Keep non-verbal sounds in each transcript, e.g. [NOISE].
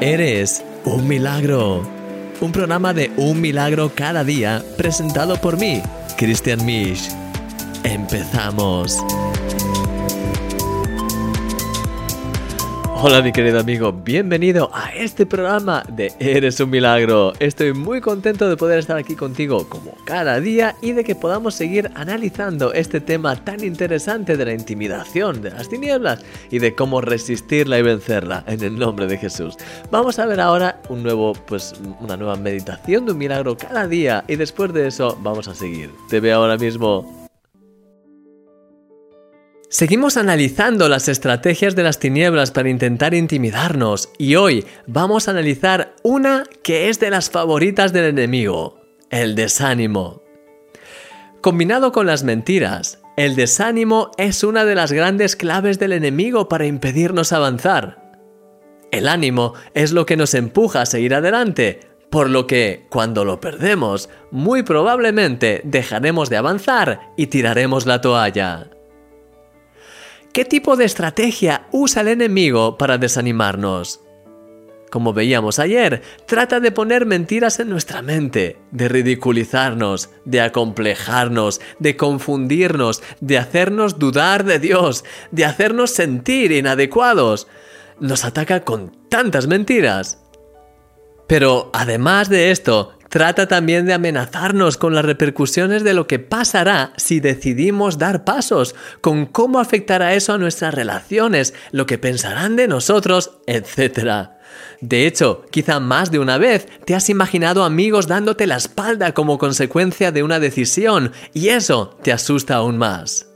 Eres un milagro. Un programa de un milagro cada día presentado por mí, Christian Misch. Empezamos. Hola mi querido amigo, bienvenido a este programa de Eres un Milagro. Estoy muy contento de poder estar aquí contigo como cada día y de que podamos seguir analizando este tema tan interesante de la intimidación de las tinieblas y de cómo resistirla y vencerla en el nombre de Jesús. Vamos a ver ahora un nuevo, pues, una nueva meditación de un milagro cada día y después de eso vamos a seguir. Te veo ahora mismo Seguimos analizando las estrategias de las tinieblas para intentar intimidarnos y hoy vamos a analizar una que es de las favoritas del enemigo, el desánimo. Combinado con las mentiras, el desánimo es una de las grandes claves del enemigo para impedirnos avanzar. El ánimo es lo que nos empuja a seguir adelante, por lo que cuando lo perdemos, muy probablemente dejaremos de avanzar y tiraremos la toalla. ¿Qué tipo de estrategia usa el enemigo para desanimarnos? Como veíamos ayer, trata de poner mentiras en nuestra mente, de ridiculizarnos, de acomplejarnos, de confundirnos, de hacernos dudar de Dios, de hacernos sentir inadecuados. Nos ataca con tantas mentiras. Pero además de esto, trata también de amenazarnos con las repercusiones de lo que pasará si decidimos dar pasos, con cómo afectará eso a nuestras relaciones, lo que pensarán de nosotros, etc. De hecho, quizá más de una vez te has imaginado amigos dándote la espalda como consecuencia de una decisión y eso te asusta aún más.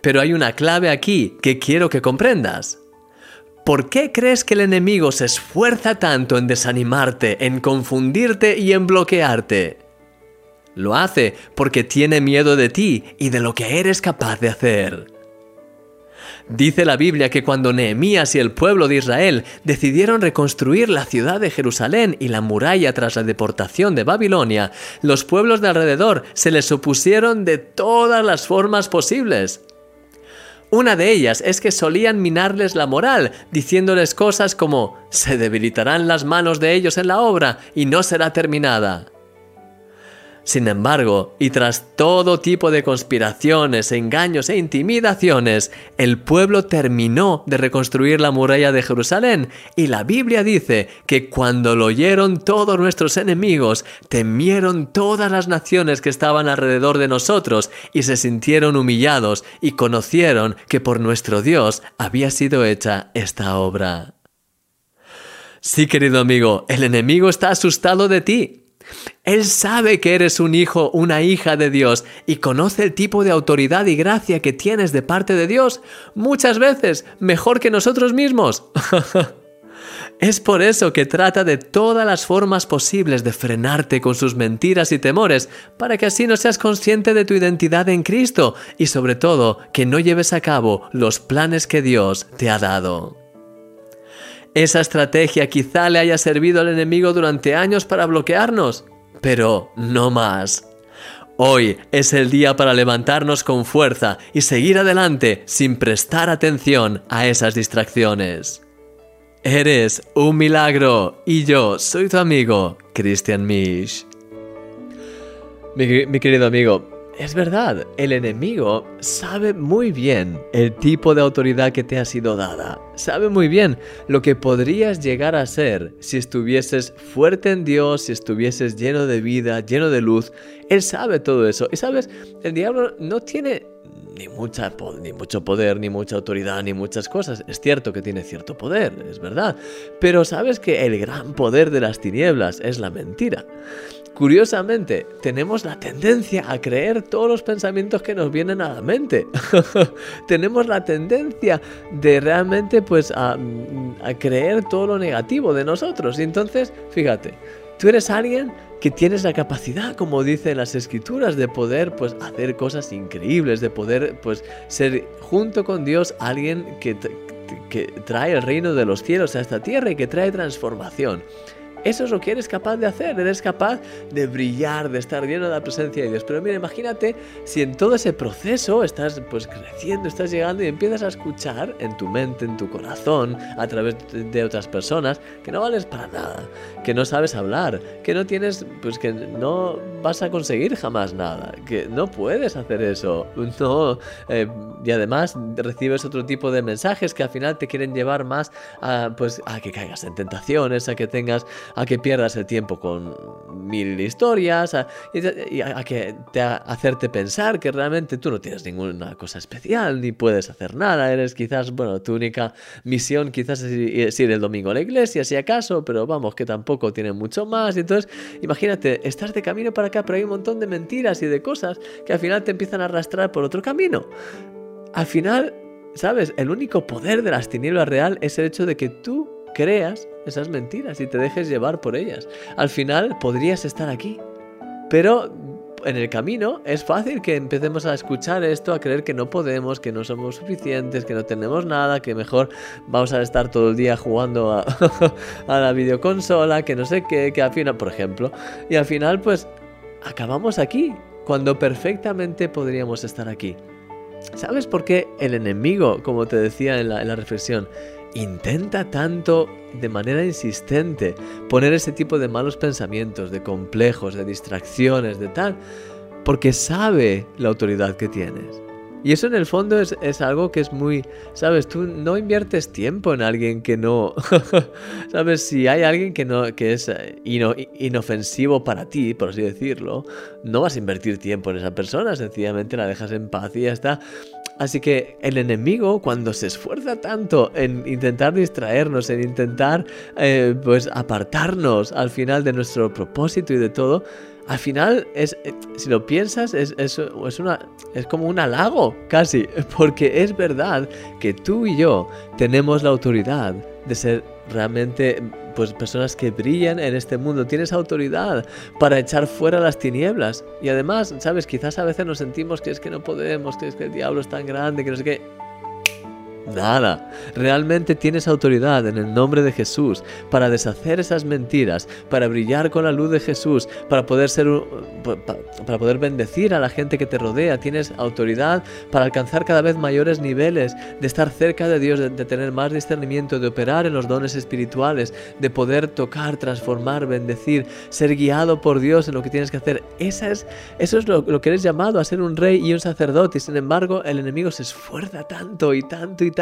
Pero hay una clave aquí que quiero que comprendas. ¿Por qué crees que el enemigo se esfuerza tanto en desanimarte, en confundirte y en bloquearte? Lo hace porque tiene miedo de ti y de lo que eres capaz de hacer. Dice la Biblia que cuando Nehemías y el pueblo de Israel decidieron reconstruir la ciudad de Jerusalén y la muralla tras la deportación de Babilonia, los pueblos de alrededor se les opusieron de todas las formas posibles. Una de ellas es que solían minarles la moral, diciéndoles cosas como se debilitarán las manos de ellos en la obra y no será terminada. Sin embargo, y tras todo tipo de conspiraciones, engaños e intimidaciones, el pueblo terminó de reconstruir la muralla de Jerusalén y la Biblia dice que cuando lo oyeron todos nuestros enemigos, temieron todas las naciones que estaban alrededor de nosotros y se sintieron humillados y conocieron que por nuestro Dios había sido hecha esta obra. Sí, querido amigo, el enemigo está asustado de ti, él sabe que eres un hijo, una hija de Dios y conoce el tipo de autoridad y gracia que tienes de parte de Dios, muchas veces mejor que nosotros mismos. [LAUGHS] es por eso que trata de todas las formas posibles de frenarte con sus mentiras y temores, para que así no seas consciente de tu identidad en Cristo y sobre todo que no lleves a cabo los planes que Dios te ha dado. Esa estrategia quizá le haya servido al enemigo durante años para bloquearnos, pero no más. Hoy es el día para levantarnos con fuerza y seguir adelante sin prestar atención a esas distracciones. Eres un milagro y yo soy tu amigo, Christian Misch. Mi, mi querido amigo, es verdad, el enemigo sabe muy bien el tipo de autoridad que te ha sido dada. Sabe muy bien lo que podrías llegar a ser si estuvieses fuerte en Dios, si estuvieses lleno de vida, lleno de luz. Él sabe todo eso. Y sabes, el diablo no tiene ni, mucha, ni mucho poder, ni mucha autoridad, ni muchas cosas. Es cierto que tiene cierto poder, es verdad. Pero sabes que el gran poder de las tinieblas es la mentira. Curiosamente, tenemos la tendencia a creer todos los pensamientos que nos vienen a la mente. [LAUGHS] tenemos la tendencia de realmente pues a, a, creer todo lo negativo de nosotros. Y entonces, fíjate, tú eres alguien que tienes la capacidad, como dicen las escrituras, de poder pues hacer cosas increíbles, de poder pues ser junto con Dios alguien que, que trae el reino de los cielos a esta tierra y que trae transformación. Eso es lo que eres capaz de hacer, eres capaz de brillar, de estar lleno de la presencia de Dios. Pero mira, imagínate si en todo ese proceso estás pues creciendo, estás llegando y empiezas a escuchar en tu mente, en tu corazón, a través de otras personas, que no vales para nada, que no sabes hablar, que no tienes, pues que no vas a conseguir jamás nada, que no puedes hacer eso, [LAUGHS] no, eh, y además recibes otro tipo de mensajes que al final te quieren llevar más a, pues, a que caigas en tentaciones, a que tengas a que pierdas el tiempo con mil historias, a, y a, que te hacerte pensar que realmente tú no tienes ninguna cosa especial, ni puedes hacer nada, eres quizás, bueno, tu única misión quizás es ir el domingo a la iglesia, si acaso, pero vamos, que tampoco tiene mucho más. Y entonces, imagínate, estás de camino para acá, pero hay un montón de mentiras y de cosas que al final te empiezan a arrastrar por otro camino. Al final, ¿sabes? El único poder de las tinieblas real es el hecho de que tú creas esas mentiras y te dejes llevar por ellas. Al final podrías estar aquí, pero en el camino es fácil que empecemos a escuchar esto, a creer que no podemos, que no somos suficientes, que no tenemos nada, que mejor vamos a estar todo el día jugando a, [LAUGHS] la videoconsola, que no sé qué, que al final, por ejemplo, y al final pues acabamos aquí, cuando perfectamente podríamos estar aquí. ¿Sabes por qué el enemigo, como te decía en la reflexión, intenta tanto de manera insistente poner ese tipo de malos pensamientos, de complejos, de distracciones, de tal, porque sabe la autoridad que tienes. Y eso en el fondo es, algo que es muy, sabes, tú no inviertes tiempo en alguien que no, [LAUGHS] sabes, si hay alguien que no, que es eh, inofensivo para ti, por así decirlo, no vas a invertir tiempo en esa persona, sencillamente la dejas en paz y ya está. Así que el enemigo, cuando se esfuerza tanto en intentar distraernos, en intentar eh, pues apartarnos al final de nuestro propósito y de todo, al final es, eh, si lo piensas, es, es, una, es como un halago casi, [LAUGHS] porque es verdad que tú y yo tenemos la autoridad de ser realmente pues personas que brillan en este mundo. Tienes autoridad para echar fuera las tinieblas. Y además, sabes, quizás a veces nos sentimos que es que no podemos, que es que el diablo es tan grande, que no sé qué. Nada. Realmente tienes autoridad en el nombre de Jesús para deshacer esas mentiras, para brillar con la luz de Jesús, para poder ser para poder bendecir a la gente que te rodea. Tienes autoridad para alcanzar cada vez mayores niveles, de estar cerca de Dios, de, tener más discernimiento, de operar en los dones espirituales, de poder tocar, transformar, bendecir, ser guiado por Dios en lo que tienes que hacer. Esa es, eso es lo, lo que eres llamado a ser un rey y un sacerdote. Y sin embargo, el enemigo se esfuerza tanto y tanto y tanto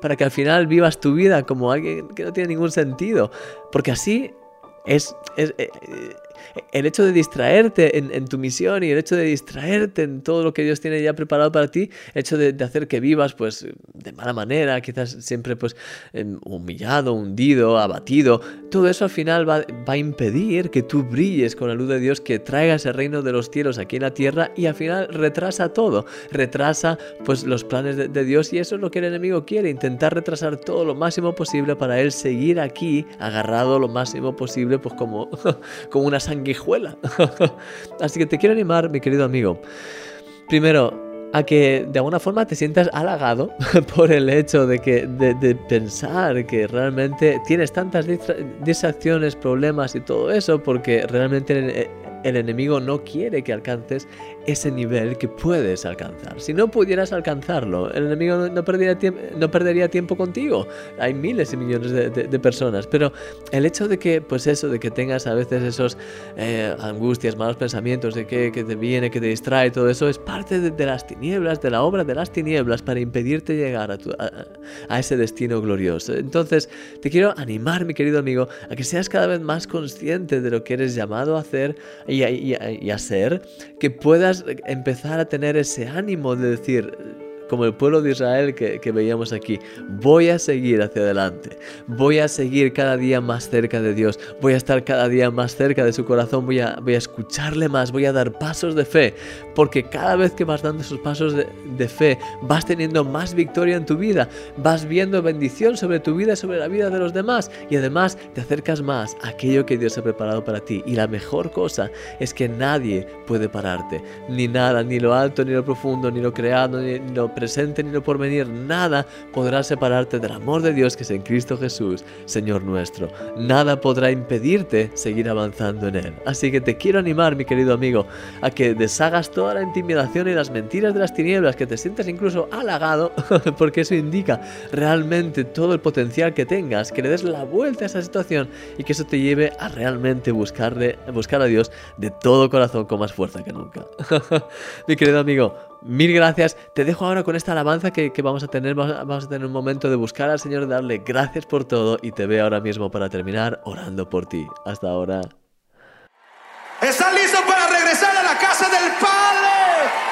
para que al final vivas tu vida como alguien que no tiene ningún sentido. Porque así es, es, eh, el hecho de distraerte en, tu misión y el hecho de distraerte en todo lo que Dios tiene ya preparado para ti, el hecho de, hacer que vivas pues de mala manera, quizás siempre pues em, humillado, hundido, abatido, todo eso al final va, a impedir que tú brilles con la luz de Dios, que traigas el reino de los cielos aquí en la tierra y al final retrasa todo, retrasa pues los planes de, de Dios y eso es lo que el enemigo quiere, intentar retrasar todo lo máximo posible para él seguir aquí agarrado lo máximo posible pues como, [LAUGHS] como una sanguijuela. [LAUGHS] Así que te quiero animar, mi querido amigo. Primero, a que de alguna forma te sientas halagado [LAUGHS] por el hecho de que de, pensar que realmente tienes tantas distracciones, problemas y todo eso, porque realmente el enemigo no quiere que alcances ese nivel que puedes alcanzar. Si no pudieras alcanzarlo, el enemigo no, perdería, no perdería tiempo contigo. Hay miles y millones de, personas, pero el hecho de que, pues eso, de que tengas a veces esos eh, angustias, malos pensamientos, de que, te viene, que te distrae, todo eso es parte de, las tinieblas, de la obra de las tinieblas para impedirte llegar a, a, ese destino glorioso. Entonces, te quiero animar, mi querido amigo, a que seas cada vez más consciente de lo que eres llamado a hacer y y a ser, que puedas empezar a tener ese ánimo de decir, como el pueblo de Israel que, veíamos aquí. Voy a seguir hacia adelante. Voy a seguir cada día más cerca de Dios. Voy a estar cada día más cerca de su corazón. Voy a, escucharle más. Voy a dar pasos de fe. Porque cada vez que vas dando esos pasos de, fe, vas teniendo más victoria en tu vida. Vas viendo bendición sobre tu vida, sobre la vida de los demás. Y además te acercas más a aquello que Dios ha preparado para ti. Y la mejor cosa es que nadie puede pararte. Ni nada, ni lo alto, ni lo profundo, ni lo creado, ni lo presente ni lo porvenir, nada podrá separarte del amor de Dios que es en Cristo Jesús, Señor nuestro. Nada podrá impedirte seguir avanzando en Él. Así que te quiero animar, mi querido amigo, a que deshagas toda la intimidación y las mentiras de las tinieblas, que te sientas incluso halagado, [LAUGHS] porque eso indica realmente todo el potencial que tengas, que le des la vuelta a esa situación y que eso te lleve a realmente buscarle, buscar a Dios de todo corazón con más fuerza que nunca. [LAUGHS] mi querido amigo, Mil gracias. Te dejo ahora con esta alabanza que, vamos a tener. Vamos a tener un momento de buscar al Señor, darle gracias por todo y te veo ahora mismo para terminar orando por ti. Hasta ahora. ¿Estás listo para regresar a la casa del Padre?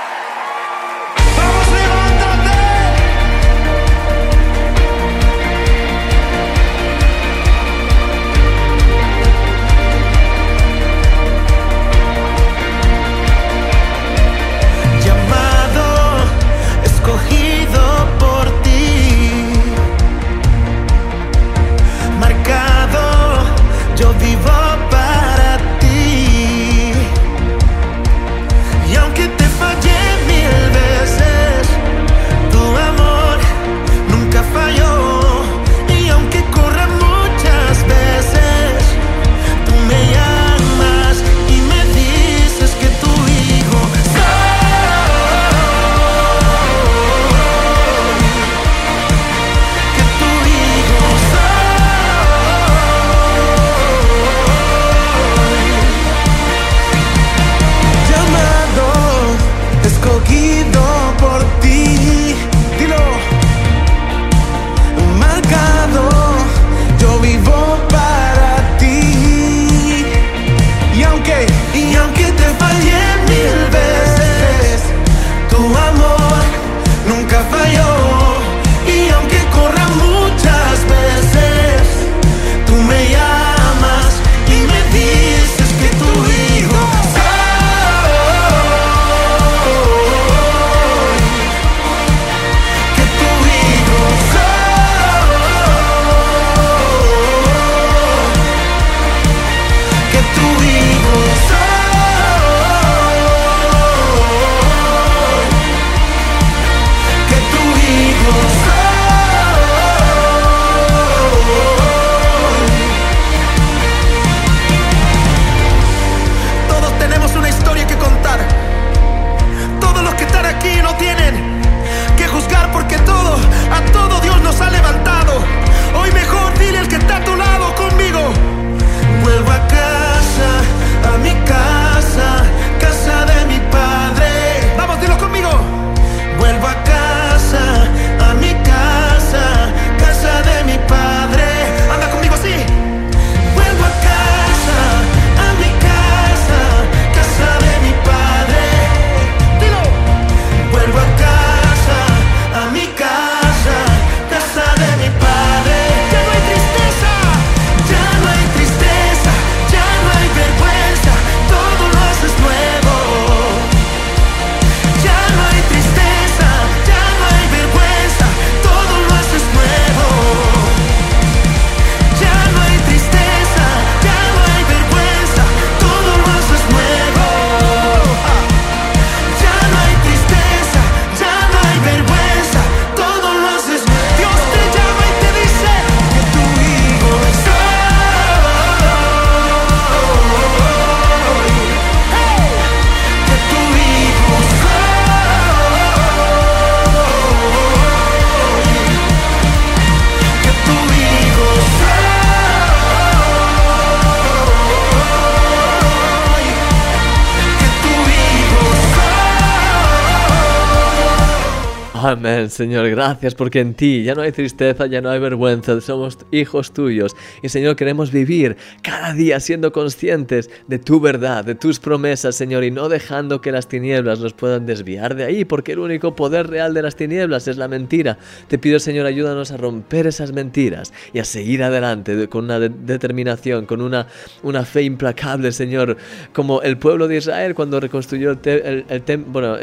Amén, Señor, gracias porque en ti ya no hay tristeza, ya no hay vergüenza, somos hijos tuyos. Y Señor, queremos vivir cada día siendo conscientes de tu verdad, de tus promesas, Señor, y no dejando que las tinieblas nos puedan desviar de ahí, porque el único poder real de las tinieblas es la mentira. Te pido, Señor, ayúdanos a romper esas mentiras y a seguir adelante con una determinación, con una, una fe implacable, Señor, como el pueblo de Israel cuando reconstruyó el, bueno,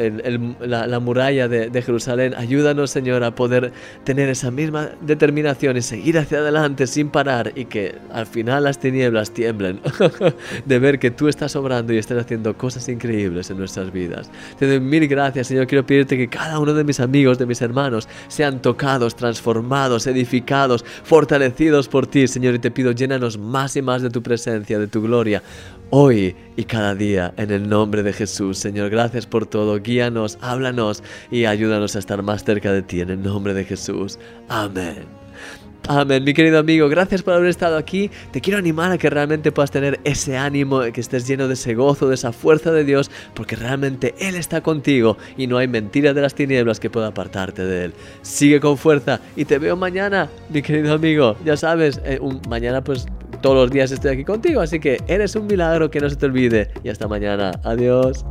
la, muralla de Jerusalén Ayúdanos, Señor, a poder tener esa misma determinación y seguir hacia adelante sin parar y que al final las tinieblas tiemblen [LAUGHS] de ver que tú estás obrando y estás haciendo cosas increíbles en nuestras vidas. Te doy mil gracias, Señor. Quiero pedirte que cada uno de mis amigos, de mis hermanos, sean tocados, transformados, edificados, fortalecidos por ti, Señor. Y te pido, llénanos más y más de tu presencia, de tu gloria hoy y cada día en el nombre de Jesús. Señor, gracias por todo. Guíanos, háblanos y ayúdanos a estar más cerca de ti en el nombre de Jesús. Amén. Amén, mi querido amigo, gracias por haber estado aquí. Te quiero animar a que realmente puedas tener ese ánimo, que estés lleno de ese gozo, de esa fuerza de Dios, porque realmente Él está contigo y no hay mentira de las tinieblas que pueda apartarte de Él. Sigue con fuerza y te veo mañana, mi querido amigo. Ya sabes, eh, mañana pues todos los días estoy aquí contigo, así que eres un milagro que no se te olvide. Y hasta mañana. Adiós.